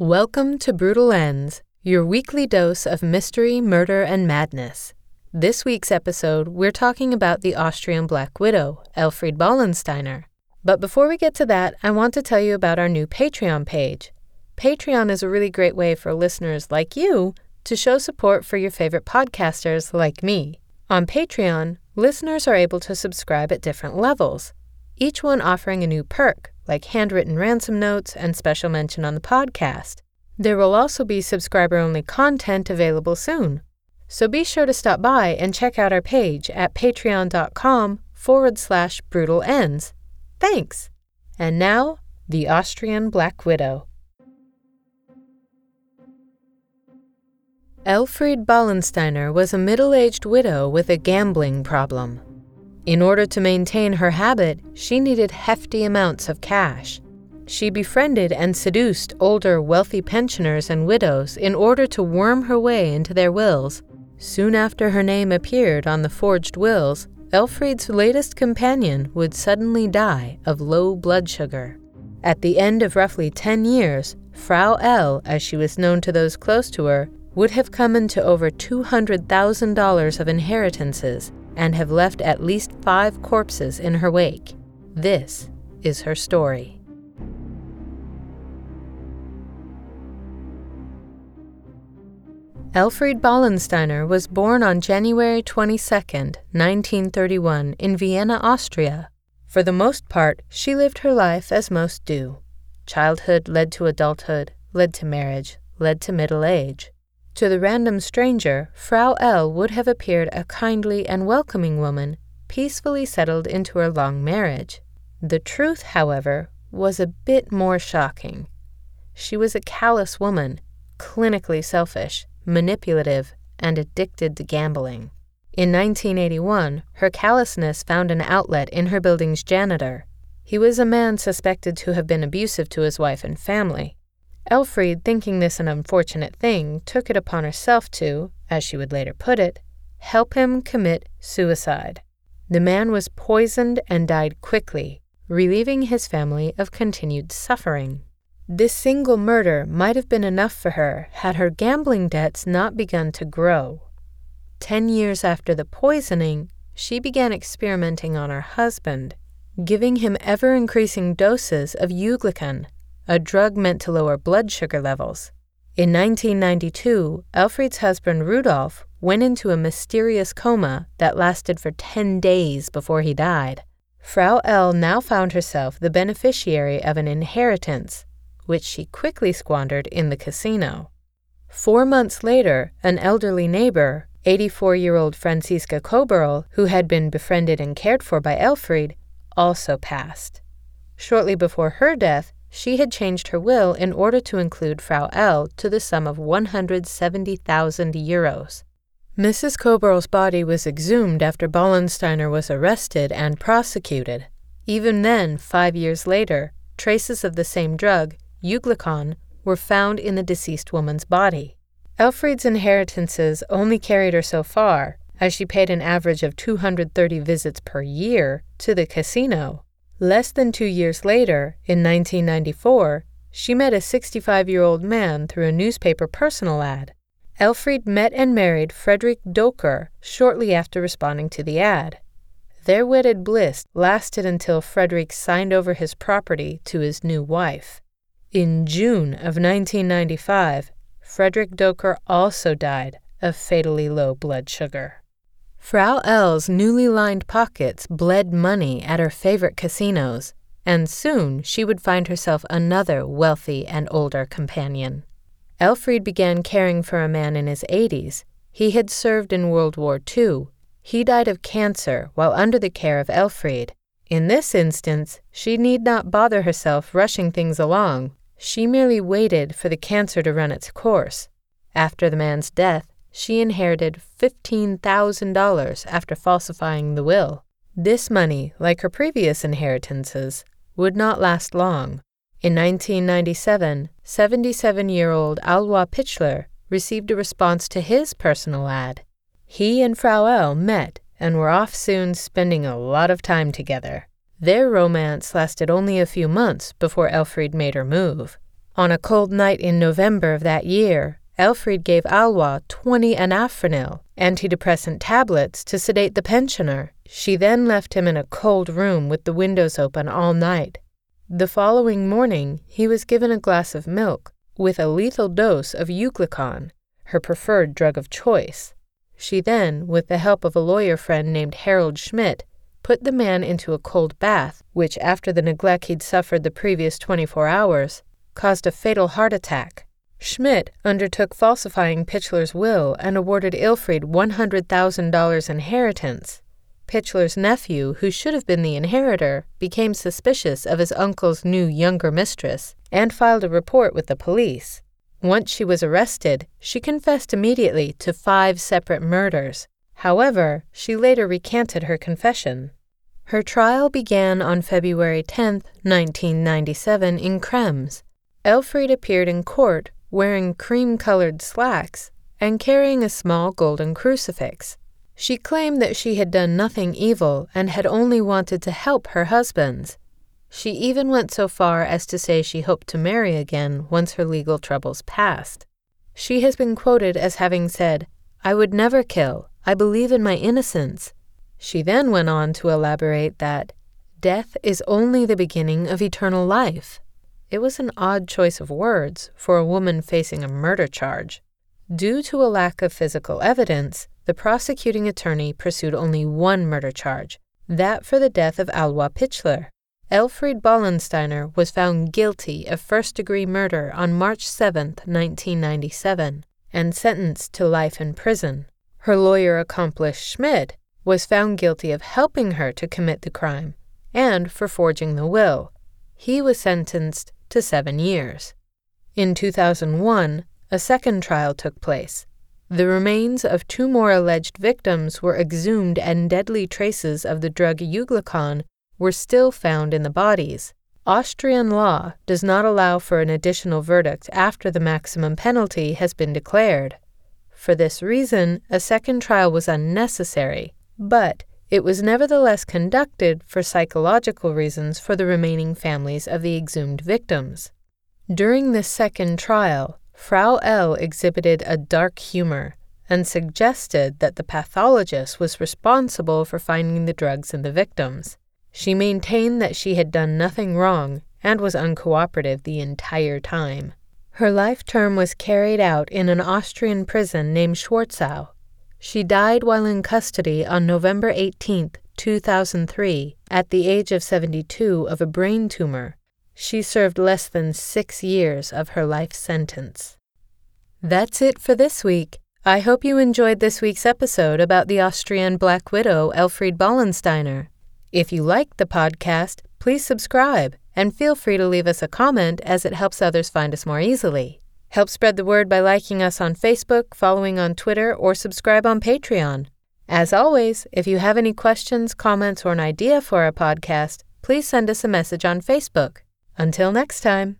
Welcome to Brutal Ends, your weekly dose of mystery, murder, and madness. This week's episode, we're talking about the Austrian Black Widow, Elfriede Ballensteiner. But before we get to that, I want to tell you about our new Patreon page. Patreon is a really great way for listeners like you to show support for your favorite podcasters like me. On Patreon, listeners are able to subscribe at different levels, each one offering a new perk like handwritten ransom notes and special mention on the podcast. There will also be subscriber only content available soon. So be sure to stop by and check out our page at patreon.com forward slash brutal ends. Thanks! And now, the Austrian Black Widow. Elfriede Ballensteiner was a middle aged widow with a gambling problem. In order to maintain her habit, she needed hefty amounts of cash. She befriended and seduced older, wealthy pensioners and widows in order to worm her way into their wills. Soon after her name appeared on the forged wills, Elfriede's latest companion would suddenly die of low blood sugar. At the end of roughly 10 years, Frau L, as she was known to those close to her, would have come into over $200,000 of inheritances and have left at least five corpses in her wake. This is her story. Elfriede Ballensteiner was born on January 22, 1931, in Vienna, Austria. For the most part, she lived her life as most do. Childhood led to adulthood, led to marriage, led to middle age. To the random stranger, Frau L would have appeared a kindly and welcoming woman, peacefully settled into her long marriage. The truth, however, was a bit more shocking. She was a callous woman, clinically selfish, manipulative, and addicted to gambling. In 1981, her callousness found an outlet in her building's janitor. He was a man suspected to have been abusive to his wife and family. Elfriede, thinking this an unfortunate thing, took it upon herself to, as she would later put it, help him commit suicide. The man was poisoned and died quickly, relieving his family of continued suffering. This single murder might have been enough for her had her gambling debts not begun to grow. Ten years after the poisoning, she began experimenting on her husband, giving him ever increasing doses of Euglucon, a drug meant to lower blood sugar levels. In 1992, Elfriede's husband Rudolf went into a mysterious coma that lasted for 10 days before he died. Frau L now found herself the beneficiary of an inheritance, which she quickly squandered in the casino. Four months later, an elderly neighbor, 84 year old Franziska Koberl, who had been befriended and cared for by Elfriede, also passed. Shortly before her death, she had changed her will in order to include Frau L to the sum of 170,000 euros. Mrs. Koberl's body was exhumed after Ballensteiner was arrested and prosecuted. Even then, five years later, traces of the same drug, Euglucon, were found in the deceased woman's body. Elfriede's inheritances only carried her so far, as she paid an average of 230 visits per year to the casino. Less than two years later, in 1994, she met a 65 year old man through a newspaper personal ad. Elfriede met and married Frederick Doker shortly after responding to the ad. Their wedded bliss lasted until Frederick signed over his property to his new wife. In June of 1995, Frederick Doker also died of fatally low blood sugar. Frau L's newly lined pockets bled money at her favorite casinos, and soon she would find herself another wealthy and older companion. Elfriede began caring for a man in his 80s. He had served in World War II. He died of cancer while under the care of Elfriede. In this instance, she need not bother herself rushing things along. She merely waited for the cancer to run its course. After the man's death, she inherited $15,000 after falsifying the will. This money, like her previous inheritances, would not last long. In 1997, 77 year old Alois Pichler received a response to his personal ad. He and Frau L met and were off soon, spending a lot of time together. Their romance lasted only a few months before Elfriede made her move. On a cold night in November of that year, Elfried gave Alwa 20 anafranil, antidepressant tablets, to sedate the pensioner. She then left him in a cold room with the windows open all night. The following morning, he was given a glass of milk with a lethal dose of Euglucon, her preferred drug of choice. She then, with the help of a lawyer friend named Harold Schmidt, put the man into a cold bath, which, after the neglect he'd suffered the previous 24 hours, caused a fatal heart attack. Schmidt undertook falsifying Pichler's will and awarded Ilfried $100,000 inheritance. Pichler's nephew, who should have been the inheritor, became suspicious of his uncle's new younger mistress and filed a report with the police. Once she was arrested, she confessed immediately to five separate murders. However, she later recanted her confession. Her trial began on February 10, 1997, in Krems. Elfried appeared in court wearing cream colored slacks and carrying a small golden crucifix. She claimed that she had done nothing evil and had only wanted to help her husbands. She even went so far as to say she hoped to marry again once her legal troubles passed. She has been quoted as having said, I would never kill. I believe in my innocence. She then went on to elaborate that death is only the beginning of eternal life. It was an odd choice of words for a woman facing a murder charge. Due to a lack of physical evidence, the prosecuting attorney pursued only one murder charge, that for the death of Alwa Pichler. Elfried Ballensteiner was found guilty of first degree murder on March 7, 1997, and sentenced to life in prison. Her lawyer accomplice Schmidt was found guilty of helping her to commit the crime and for forging the will. He was sentenced to seven years. In 2001, a second trial took place. The remains of two more alleged victims were exhumed, and deadly traces of the drug Euglucon were still found in the bodies. Austrian law does not allow for an additional verdict after the maximum penalty has been declared. For this reason, a second trial was unnecessary, but it was nevertheless conducted for psychological reasons for the remaining families of the exhumed victims. During this second trial, Frau L. exhibited a dark humor and suggested that the pathologist was responsible for finding the drugs in the victims. She maintained that she had done nothing wrong and was uncooperative the entire time. Her life term was carried out in an Austrian prison named Schwarzau, she died while in custody on November 18, 2003, at the age of 72 of a brain tumor. She served less than six years of her life sentence. That's it for this week. I hope you enjoyed this week's episode about the Austrian Black Widow Elfried Ballensteiner. If you liked the podcast, please subscribe and feel free to leave us a comment as it helps others find us more easily. Help spread the word by liking us on Facebook, following on Twitter, or subscribe on Patreon. As always, if you have any questions, comments, or an idea for a podcast, please send us a message on Facebook. Until next time.